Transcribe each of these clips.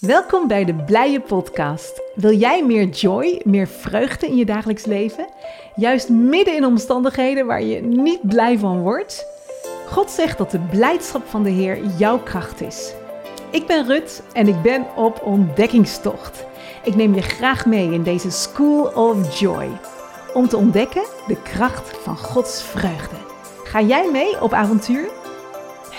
Welkom bij de Blije Podcast. Wil jij meer joy, meer vreugde in je dagelijks leven? Juist midden in omstandigheden waar je niet blij van wordt? God zegt dat de blijdschap van de Heer jouw kracht is. Ik ben Rut en ik ben op ontdekkingstocht. Ik neem je graag mee in deze School of Joy. Om te ontdekken de kracht van Gods vreugde. Ga jij mee op avontuur?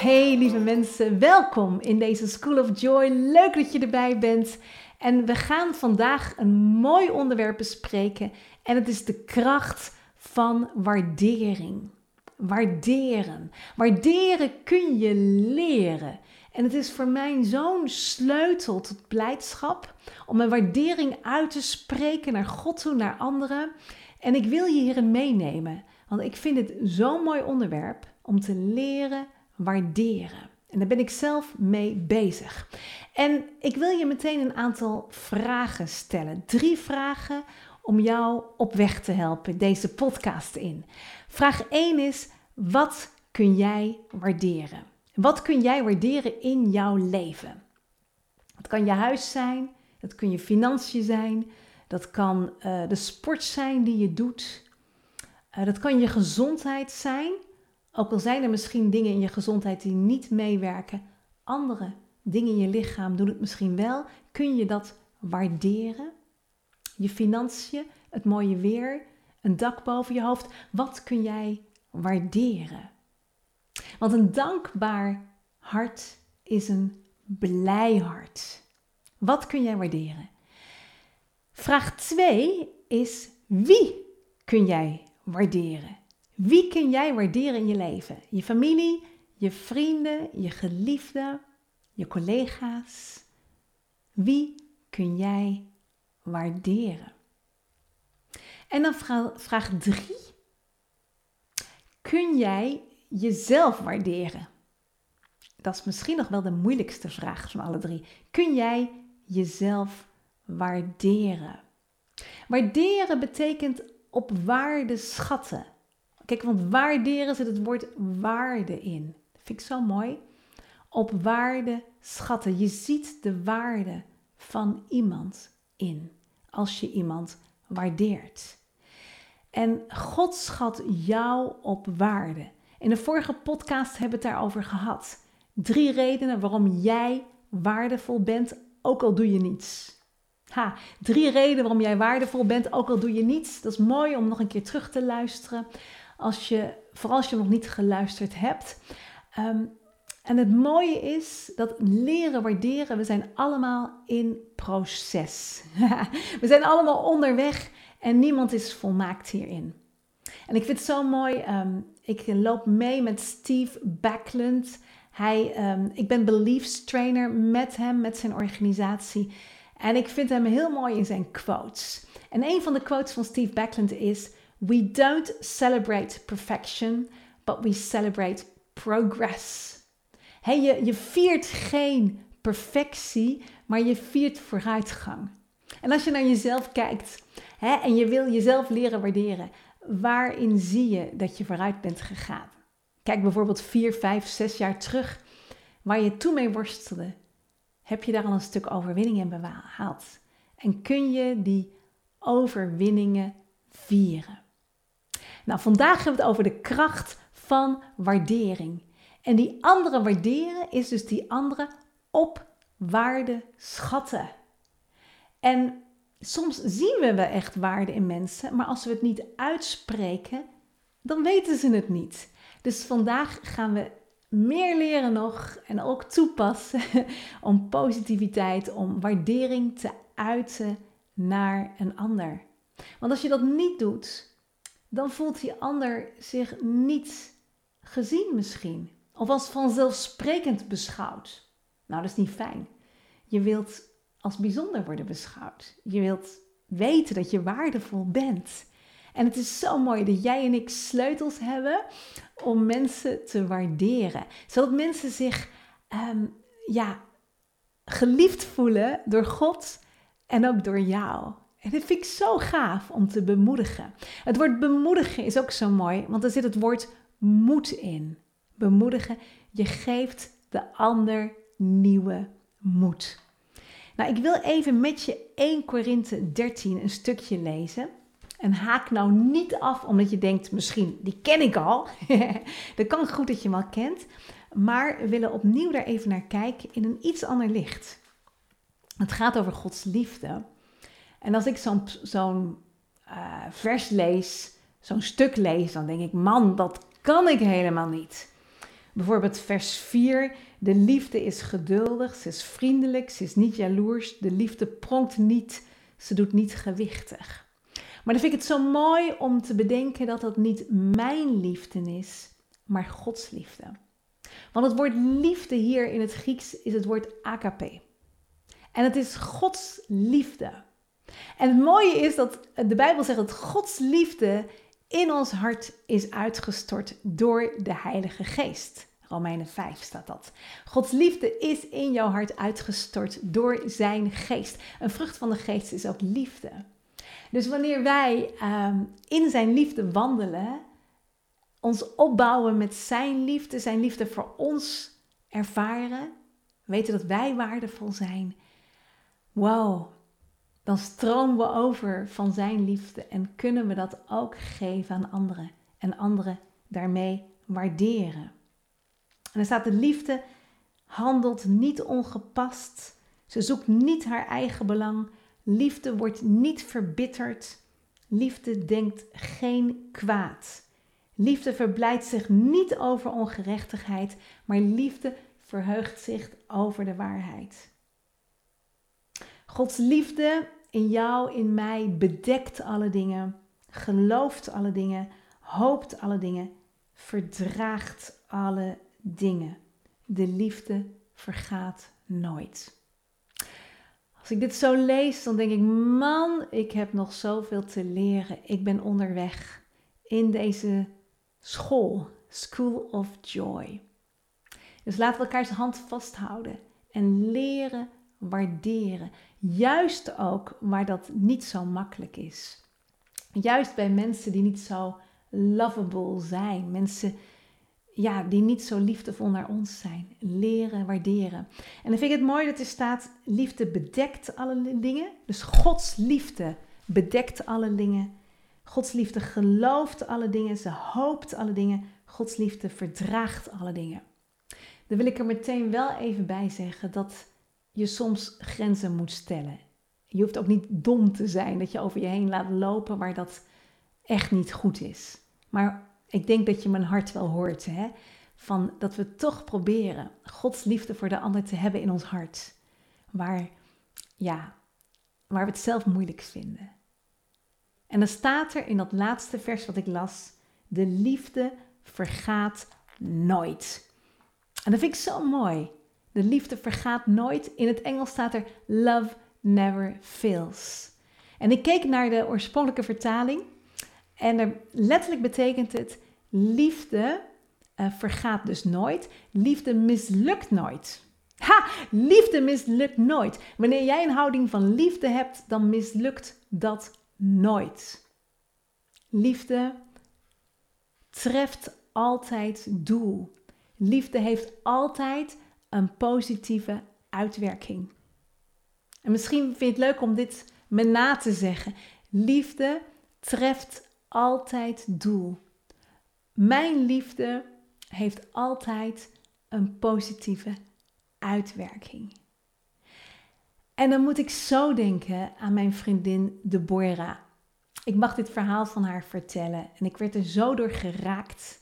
Hey lieve mensen, welkom in deze School of Joy. Leuk dat je erbij bent. En we gaan vandaag een mooi onderwerp bespreken. En het is de kracht van waardering. Waarderen. Waarderen kun je leren. En het is voor mij zo'n sleutel tot blijdschap om mijn waardering uit te spreken naar God toe, naar anderen. En ik wil je hierin meenemen, want ik vind het zo'n mooi onderwerp om te leren waarderen. En daar ben ik zelf mee bezig. En ik wil je meteen een aantal vragen stellen. Drie vragen om jou op weg te helpen, deze podcast in. Vraag 1 is: wat kun jij waarderen? Wat kun jij waarderen in jouw leven? Het kan je huis zijn, dat kun je financiën zijn, dat kan uh, de sport zijn die je doet, uh, dat kan je gezondheid zijn. Ook al zijn er misschien dingen in je gezondheid die niet meewerken, andere dingen in je lichaam doen het misschien wel, kun je dat waarderen? Je financiën, het mooie weer, een dak boven je hoofd, wat kun jij waarderen? Want een dankbaar hart is een blij hart. Wat kun jij waarderen? Vraag 2 is wie kun jij waarderen? Wie kun jij waarderen in je leven? Je familie, je vrienden, je geliefden, je collega's. Wie kun jij waarderen? En dan vraag 3. Kun jij jezelf waarderen? Dat is misschien nog wel de moeilijkste vraag van alle drie. Kun jij jezelf waarderen? Waarderen betekent op waarde schatten. Kijk, want waarderen zit het woord waarde in. Vind ik zo mooi. Op waarde schatten. Je ziet de waarde van iemand in als je iemand waardeert. En God schat jou op waarde. In de vorige podcast hebben we het daarover gehad. Drie redenen waarom jij waardevol bent, ook al doe je niets. Ha, drie redenen waarom jij waardevol bent, ook al doe je niets. Dat is mooi om nog een keer terug te luisteren als je, vooral als je nog niet geluisterd hebt. Ehm, en het mooie is dat leren waarderen, we zijn allemaal in proces. we zijn allemaal onderweg en niemand is volmaakt hierin. En ik vind het zo mooi, ehm, ik loop mee met Steve Backlund. Hij, um, ik ben beliefs trainer met hem, met zijn organisatie. En ik vind hem heel mooi in zijn quotes. En een van de quotes van Steve Backlund is: We don't celebrate perfection, but we celebrate progress. Hey, je, je viert geen perfectie, maar je viert vooruitgang. En als je naar jezelf kijkt en je wil jezelf leren waarderen, waarin zie je dat je vooruit bent gegaan? Kijk bijvoorbeeld vier, vijf, zes jaar terug, waar je toen mee worstelde. Heb je daar al een stuk overwinning in behaald? En kun je die overwinningen vieren? Nou, vandaag hebben we het over de kracht van waardering. En die andere waarderen is dus die andere op waarde schatten. En soms zien we wel echt waarde in mensen, maar als we het niet uitspreken, dan weten ze het niet. Dus vandaag gaan we meer leren nog en ook toepassen om positiviteit, om waardering te uiten naar een ander. Want als je dat niet doet, dan voelt die ander zich niet gezien misschien. Of als vanzelfsprekend beschouwd. Nou, dat is niet fijn. Je wilt als bijzonder worden beschouwd. Je wilt weten dat je waardevol bent. En het is zo mooi dat jij en ik sleutels hebben om mensen te waarderen. Zodat mensen zich ehm, ja, geliefd voelen door God en ook door jou. En dat vind ik zo gaaf om te bemoedigen. Het woord bemoedigen is ook zo mooi, want er zit het woord moed in. Bemoedigen, je geeft de ander nieuwe moed. Nou, ik wil even met je 1 Korinthe 13 een stukje lezen. En haak nou niet af omdat je denkt, misschien, die ken ik al. dat kan goed dat je hem al kent. Maar we willen opnieuw daar even naar kijken in een iets ander licht. Het gaat over Gods liefde. En als ik zo'n uh, vers lees, zo'n stuk lees, dan denk ik, man, dat kan ik helemaal niet. Bijvoorbeeld vers 4. De liefde is geduldig, ze is vriendelijk, ze is niet jaloers. De liefde pronkt niet, ze doet niet gewichtig. Maar dan vind ik het zo mooi om te bedenken dat dat niet mijn liefde is, maar Gods liefde. Want het woord liefde hier in het Grieks is het woord agape. En het is Gods liefde. En het mooie is dat de Bijbel zegt dat Gods liefde in ons hart is uitgestort door de Heilige Geest. Romeinen 5 staat dat. Gods liefde is in jouw hart uitgestort door zijn geest. Een vrucht van de geest is ook liefde. Dus wanneer wij ehm, in zijn liefde wandelen, ons opbouwen met zijn liefde, zijn liefde voor ons ervaren, weten dat wij waardevol zijn. Wow, dan stromen we over van zijn liefde en kunnen we dat ook geven aan anderen en anderen daarmee waarderen. En er staat de liefde handelt niet ongepast. Ze zoekt niet haar eigen belang. Liefde wordt niet verbitterd. Liefde denkt geen kwaad. Liefde verblijdt zich niet over ongerechtigheid, maar liefde verheugt zich over de waarheid. Gods liefde in jou, in mij, bedekt alle dingen, gelooft alle dingen, hoopt alle dingen, verdraagt alle dingen. De liefde vergaat nooit. Als ik dit zo lees, dan denk ik, man, ik heb nog zoveel te leren. Ik ben onderweg in deze school, School of Joy. Dus laten we elkaars hand vasthouden en leren waarderen. Juist ook waar dat niet zo makkelijk is. Juist bij mensen die niet zo lovable zijn. Mensen ja, die niet zo liefdevol naar ons zijn. Leren waarderen. En dan vind ik het mooi dat er staat: liefde bedekt alle dingen. Dus Gods liefde bedekt alle dingen. Gods liefde gelooft alle dingen. Ze hoopt alle dingen. Gods liefde verdraagt alle dingen. Dan wil ik er meteen wel even bij zeggen dat je soms grenzen moet stellen. Je hoeft ook niet dom te zijn dat je over je heen laat lopen waar dat echt niet goed is. Maar ik denk dat je mijn hart wel hoort, hè? Van dat we toch proberen Gods liefde voor de ander te hebben in ons hart. Waar, ja, waar we het zelf moeilijk vinden. En dan staat er in dat laatste vers wat ik las: de liefde vergaat nooit. En dat vind ik zo mooi. De liefde vergaat nooit. In het Engels staat er love never fails. En ik keek naar de oorspronkelijke vertaling. En er, letterlijk betekent het: liefde uh, vergaat dus nooit. Liefde mislukt nooit. Ha! Liefde mislukt nooit. Wanneer jij een houding van liefde hebt, dan mislukt dat nooit. Liefde treft altijd doel. Liefde heeft altijd een positieve uitwerking. En misschien vind je het leuk om dit me na te zeggen. Liefde treft altijd doel. Mijn liefde heeft altijd een positieve uitwerking. En dan moet ik zo denken aan mijn vriendin Deborah. Ik mag dit verhaal van haar vertellen en ik werd er zo door geraakt.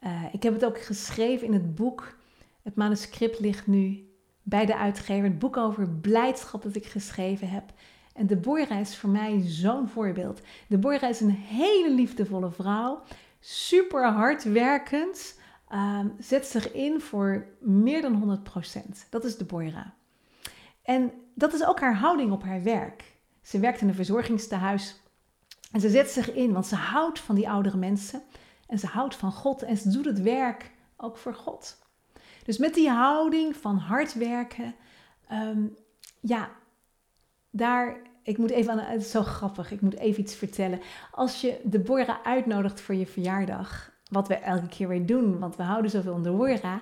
Uh, ik heb het ook geschreven in het boek. Het manuscript ligt nu bij de uitgever. Het boek over blijdschap dat ik geschreven heb. En Deborah is voor mij zo'n voorbeeld. Deborah is een hele liefdevolle vrouw, super hardwerkend, uh, zet zich in voor meer dan 100%. Dat is Deborah. En dat is ook haar houding op haar werk. Ze werkt in een verzorgingstehuis en ze zet zich in, want ze houdt van die oudere mensen en ze houdt van God en ze doet het werk ook voor God. Dus met die houding van hard werken, ehm, ja, daar, ik moet even aan, het is zo grappig, ik moet even iets vertellen. Als je Deborah uitnodigt voor je verjaardag, wat we elke keer weer doen, want we houden zoveel van Deborah,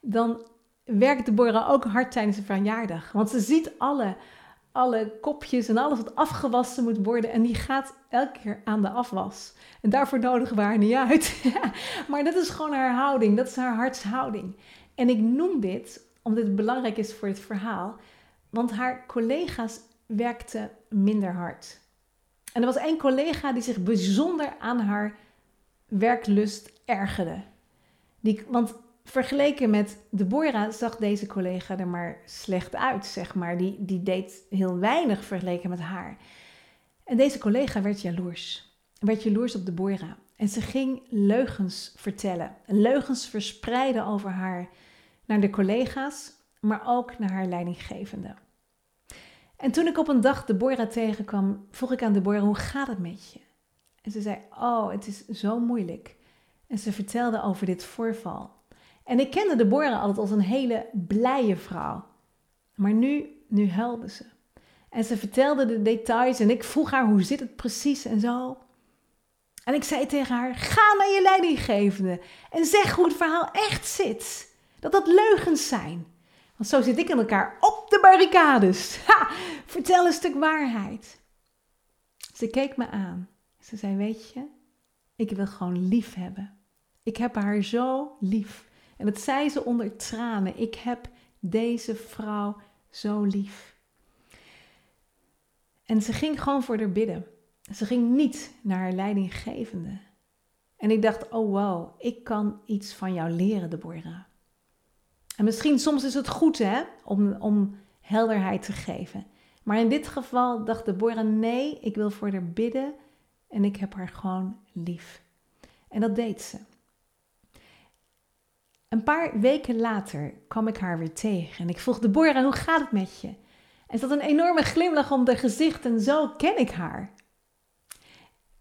dan werkt Deborah ook hard tijdens de verjaardag. Want ze ziet alle, alle kopjes en alles wat afgewassen moet worden. En die gaat elke keer aan de afwas. En daarvoor nodigen we haar niet uit. maar dat is gewoon haar houding. Dat is haar hartshouding. En ik noem dit omdat het belangrijk is voor het verhaal. Want haar collega's werkten minder hard. En er was één collega die zich bijzonder aan haar werklust ergerde. Die, want vergeleken met Deborah zag deze collega er maar slecht uit, zeg maar. Die, die deed heel weinig vergeleken met haar. En deze collega werd jaloers. Werd jaloers op Deborah. En ze ging leugens vertellen. Leugens verspreiden over haar naar de collega's, maar ook naar haar leidinggevende. En toen ik op een dag Deborah tegenkwam, vroeg ik aan Deborah, hoe gaat het met je? En ze zei, oh, het is zo moeilijk. En ze vertelde over dit voorval. En ik kende Deborah altijd als een hele blije vrouw. Maar nu, nu huilde ze. En ze vertelde de details en ik vroeg haar, hoe zit het precies en zo. En ik zei tegen haar, ga naar je leidinggevende en zeg hoe het verhaal echt zit. Dat dat leugens zijn. Want zo zit ik in elkaar op de barricades. Vertel een stuk waarheid. Ze keek me aan. Ze zei, weet je, ik wil gewoon lief hebben. Ik heb haar zo lief. En dat zei ze onder tranen. Ik heb deze vrouw zo lief. En ze ging gewoon voor haar bidden. Ze ging niet naar haar leidinggevende. En ik dacht, oh wow, ik kan iets van jou leren, Deborah. En misschien soms is het goed hè, om, om helderheid te geven. Maar in dit geval dacht Deborah, nee, ik wil voor haar bidden en ik heb haar gewoon lief. En dat deed ze. Een paar weken later kwam ik haar weer tegen en ik vroeg Deborah, hoe gaat het met je? En ze had een enorme glimlach om haar gezicht en zo ken ik haar.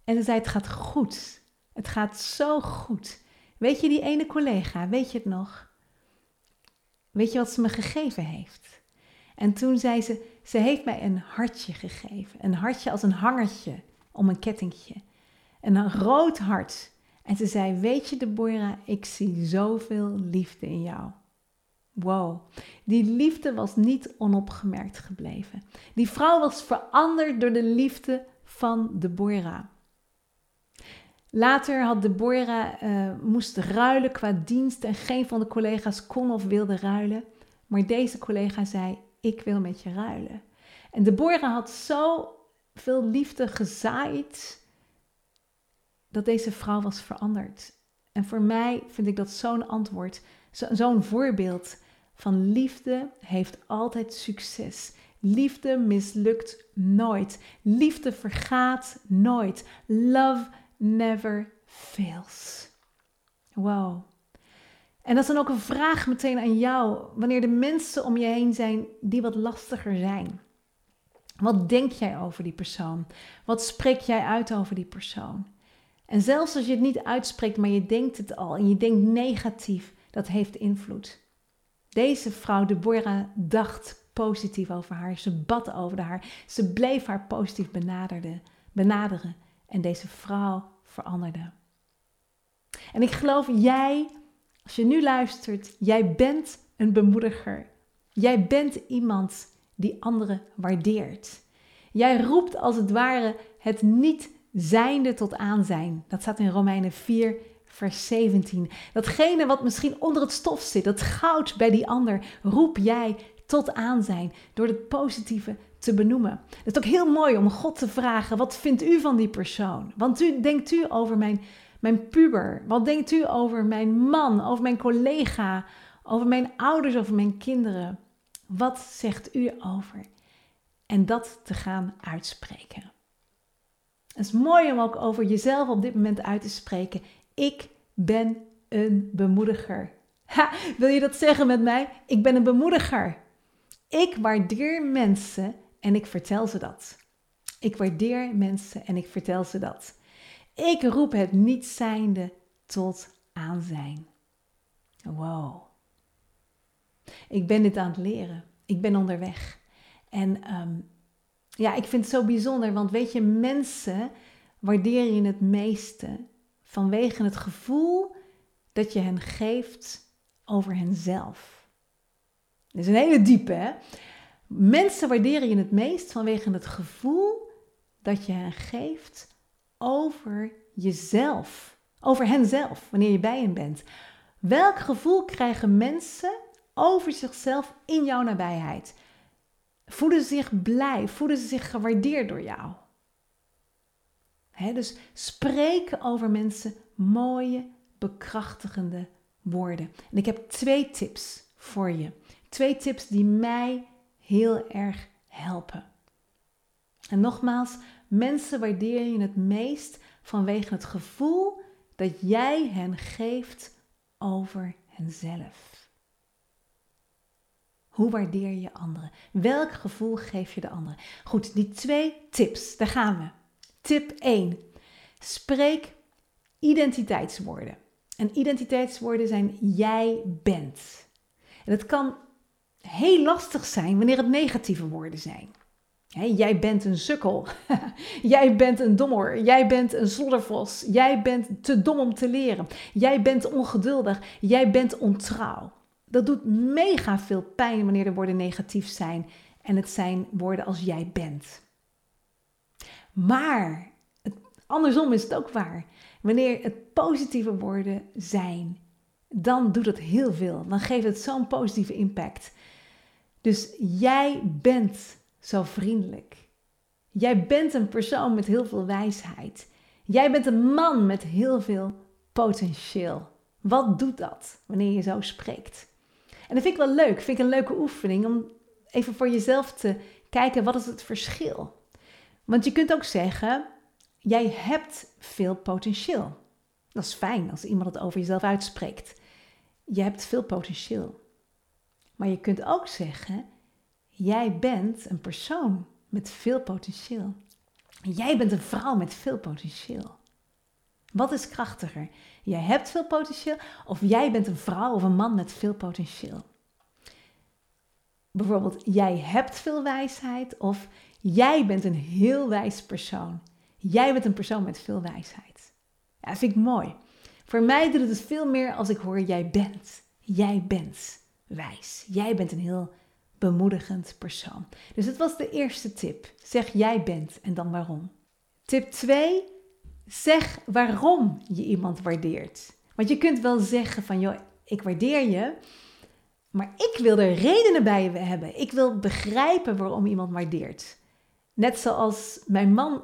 En ze zei, het gaat goed. Het gaat zo goed. Weet je die ene collega, weet je het nog? Weet je wat ze me gegeven heeft? En toen zei ze, ze heeft mij een hartje gegeven. Een hartje als een hangertje om een kettingje. Een rood hart. En ze zei, weet je Deborah, ik zie zoveel liefde in jou. Wow, die liefde was niet onopgemerkt gebleven. Die vrouw was veranderd door de liefde van Deborah. Later had Deborah uh, moest ruilen qua dienst en geen van de collega's kon of wilde ruilen. Maar deze collega zei: Ik wil met je ruilen. En Deborah had zo veel liefde gezaaid dat deze vrouw was veranderd. En voor mij vind ik dat zo'n antwoord, zo'n voorbeeld van liefde heeft altijd succes. Liefde mislukt nooit. Liefde vergaat nooit. Love never fails. Wow. En dat is dan ook een vraag meteen aan jou. Wanneer de mensen om je heen zijn die wat lastiger zijn. Wat denk jij over die persoon? Wat spreek jij uit over die persoon? En zelfs als je het niet uitspreekt, maar je denkt het al en je denkt negatief, dat heeft invloed. Deze vrouw, Deborah, dacht positief over haar. Ze bad over haar. Ze bleef haar positief benaderen. En deze vrouw veranderde. En ik geloof, jij, als je nu luistert, jij bent een bemoediger. Jij bent iemand die anderen waardeert. Jij roept als het ware het niet zijnde tot aanzijn. Dat staat in Romeinen 4, vers 17. Datgene wat misschien onder het stof zit, dat goud bij die ander, roep jij tot aanzijn door het positieve te benoemen. Het is ook heel mooi om God te vragen: wat vindt u van die persoon? Want u denkt u over mijn, mijn puber? Wat denkt u over mijn man, over mijn collega, over mijn ouders, over mijn kinderen? Wat zegt u over? En dat te gaan uitspreken. Het is mooi om ook over jezelf op dit moment uit te spreken. Ik ben een bemoediger. Wil je dat zeggen met mij? Ik ben een bemoediger. Ik waardeer mensen en ik vertel ze dat. Ik waardeer mensen en ik vertel ze dat. Ik roep het niet zijnde tot aanzijn. Wow. Ik ben dit aan het leren. Ik ben onderweg. En ehm, ja, ik vind het zo bijzonder, want weet je, mensen waardeer je het meeste vanwege het gevoel dat je hen geeft over henzelf. Dat is een hele diepe, hè? Mensen waarderen je het meest vanwege het gevoel dat je hen geeft over jezelf. Over henzelf, wanneer je bij hen bent. Welk gevoel krijgen mensen over zichzelf in jouw nabijheid? Voelen ze zich blij? Voelen ze zich gewaardeerd door jou? dus spreken over mensen mooie, bekrachtigende woorden. En ik heb twee tips voor je. Twee tips die mij heel erg helpen. En nogmaals, mensen waardeer je het meest vanwege het gevoel dat jij hen geeft over henzelf. Hoe waardeer je anderen? Welk gevoel geef je de anderen? Goed, die twee tips, daar gaan we. Tip 1. Spreek identiteitswoorden. En identiteitswoorden zijn jij bent. En het kan heel lastig zijn wanneer het negatieve woorden zijn. jij bent een sukkel. jij bent een dommer. Jij bent een sloddervos. Jij bent te dom om te leren. Jij bent ongeduldig. Jij bent ontrouw. Dat doet mega veel pijn wanneer de woorden negatief zijn. En het zijn woorden als jij bent. Maar andersom is het ook waar. Wanneer het positieve woorden zijn, dan doet het heel veel. Dan geeft het zo'n positieve impact. Dus jij bent zo vriendelijk. Jij bent een persoon met heel veel wijsheid. Jij bent een man met heel veel potentieel. Wat doet dat wanneer je zo spreekt? En dat vind ik wel leuk. Vind ik een leuke oefening om even voor jezelf te kijken wat is het verschil. Want je kunt ook zeggen, jij hebt veel potentieel. Dat is fijn als iemand het over jezelf uitspreekt. Je hebt veel potentieel. Maar je kunt ook zeggen, jij bent een persoon met veel potentieel. Jij bent een vrouw met veel potentieel. Wat is krachtiger? Jij hebt veel potentieel of jij bent een vrouw of een man met veel potentieel? Bijvoorbeeld, jij hebt veel wijsheid of jij bent een heel wijs persoon. Jij bent een persoon met veel wijsheid. Ja, dat vind ik mooi. Voor mij doet het veel meer als ik hoor jij bent. Jij bent wijs. Jij bent een heel bemoedigend persoon. Dus dat was de eerste tip. Zeg jij bent en dan waarom. Tip 2. Zeg waarom je iemand waardeert. Want je kunt wel zeggen van joh, ik waardeer je, maar ik wil er redenen bij hebben. Ik wil begrijpen waarom iemand waardeert. Net zoals mijn man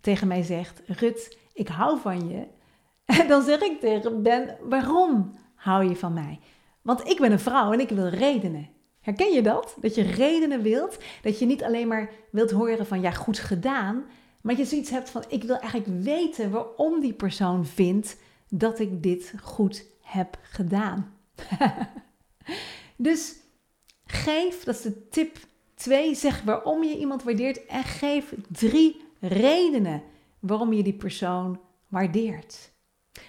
tegen mij zegt: Rut, ik hou van je. En dan zeg ik tegen Ben: Waarom hou je van mij? Want ik ben een vrouw en ik wil redenen. Herken je dat? Dat je redenen wilt. Dat je niet alleen maar wilt horen van ja, goed gedaan. Maar je zoiets hebt van ik wil eigenlijk weten waarom die persoon vindt dat ik dit goed heb gedaan. dus geef, dat is de tip 2, zeg waarom je iemand waardeert en geef drie redenen waarom je die persoon waardeert.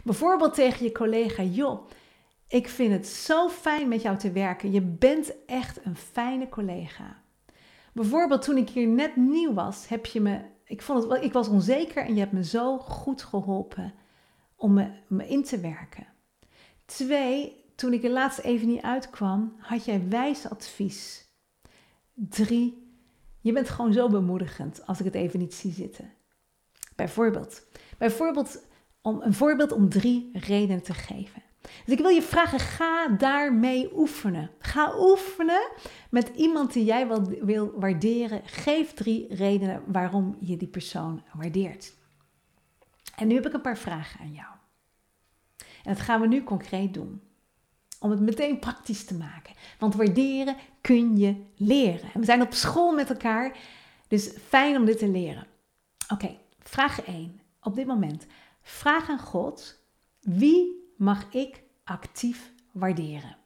Bijvoorbeeld tegen je collega, joh, ik vind het zo fijn met jou te werken. Je bent echt een fijne collega. Bijvoorbeeld toen ik hier net nieuw was, heb je me, ik, vond het, ik was onzeker en je hebt me zo goed geholpen om me, in te werken. Twee, toen ik er laatst even niet uitkwam, had jij wijs advies. Drie, je bent gewoon zo bemoedigend als ik het even niet zie zitten. Bijvoorbeeld, bijvoorbeeld om een voorbeeld om drie redenen te geven. Dus ik wil je vragen, ga daarmee oefenen. Ga oefenen met iemand die jij wil, waarderen. Geef drie redenen waarom je die persoon waardeert. En nu heb ik een paar vragen aan jou. En dat gaan we nu concreet doen om het meteen praktisch te maken. Want waarderen kun je leren. En we zijn op school met elkaar, dus fijn om dit te leren. Oké, vraag 1. Op dit moment. Vraag aan God, wie mag ik actief waarderen?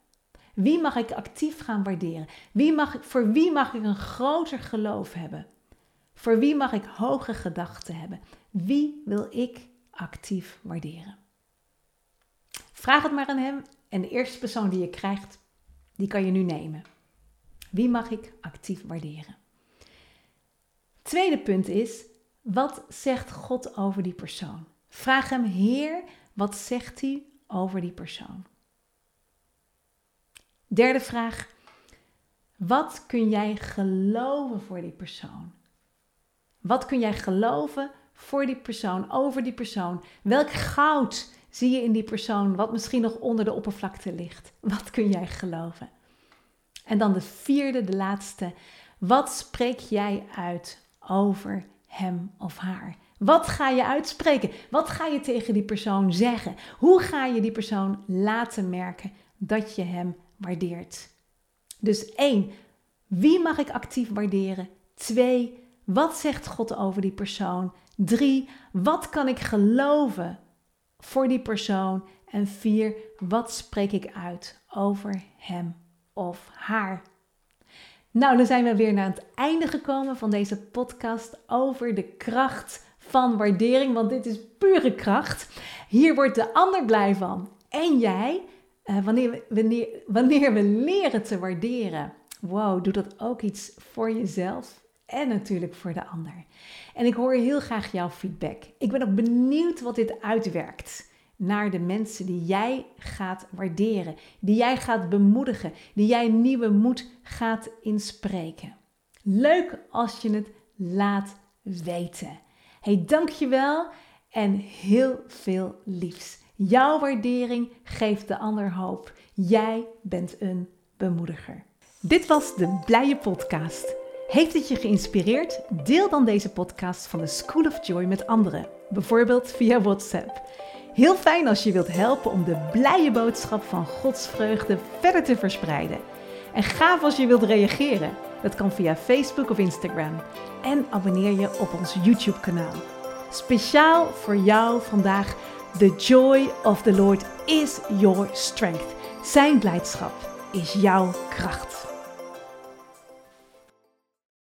Wie mag ik actief gaan waarderen? Wie mag, voor wie mag ik een groter geloof hebben? Voor wie mag ik hoge gedachten hebben? Wie wil ik actief waarderen? Vraag het maar aan hem en de eerste persoon die je krijgt, die kan je nu nemen. Wie mag ik actief waarderen? Tweede punt is, wat zegt God over die persoon? Vraag hem, Heer, wat zegt hij over die persoon? Derde vraag, Wat kun jij geloven voor die persoon? Wat kun jij geloven voor die persoon, over die persoon? Welk goud zie je in die persoon wat misschien nog onder de oppervlakte ligt? Wat kun jij geloven? En dan de vierde, de laatste. Wat spreek jij uit over hem of haar? Wat ga je uitspreken? Wat ga je tegen die persoon zeggen? Hoe ga je die persoon laten merken dat je hem waardeert? Dus één, wie mag ik actief waarderen? Twee, wat zegt God over die persoon? Drie, wat kan ik geloven voor die persoon? En vier, wat spreek ik uit over hem of haar? Nou, dan zijn we weer naar het einde gekomen van deze podcast over de kracht van waardering, want dit is pure kracht. Hier wordt de ander blij van. En jij, uh, wanneer, wanneer, wanneer we leren te waarderen, wow, doe dat ook iets voor jezelf en natuurlijk voor de ander. En ik hoor heel graag jouw feedback. Ik ben ook benieuwd wat dit uitwerkt naar de mensen die jij gaat waarderen, die jij gaat bemoedigen, die jij nieuwe moed gaat inspreken. Leuk als je het laat weten. Hey, dankjewel en heel veel liefs. Jouw waardering geeft de ander hoop. Jij bent een bemoediger. Dit was de Blije Podcast. Heeft het je geïnspireerd? Deel dan deze podcast van de School of Joy met anderen, bijvoorbeeld via WhatsApp. Heel fijn als je wilt helpen om de blije boodschap van Gods vreugde verder te verspreiden. En gaaf als je wilt reageren. Dat kan via Facebook of Instagram. En abonneer je op ons YouTube-kanaal. Speciaal voor jou vandaag: The joy of the Lord is your strength. Zijn blijdschap is jouw kracht.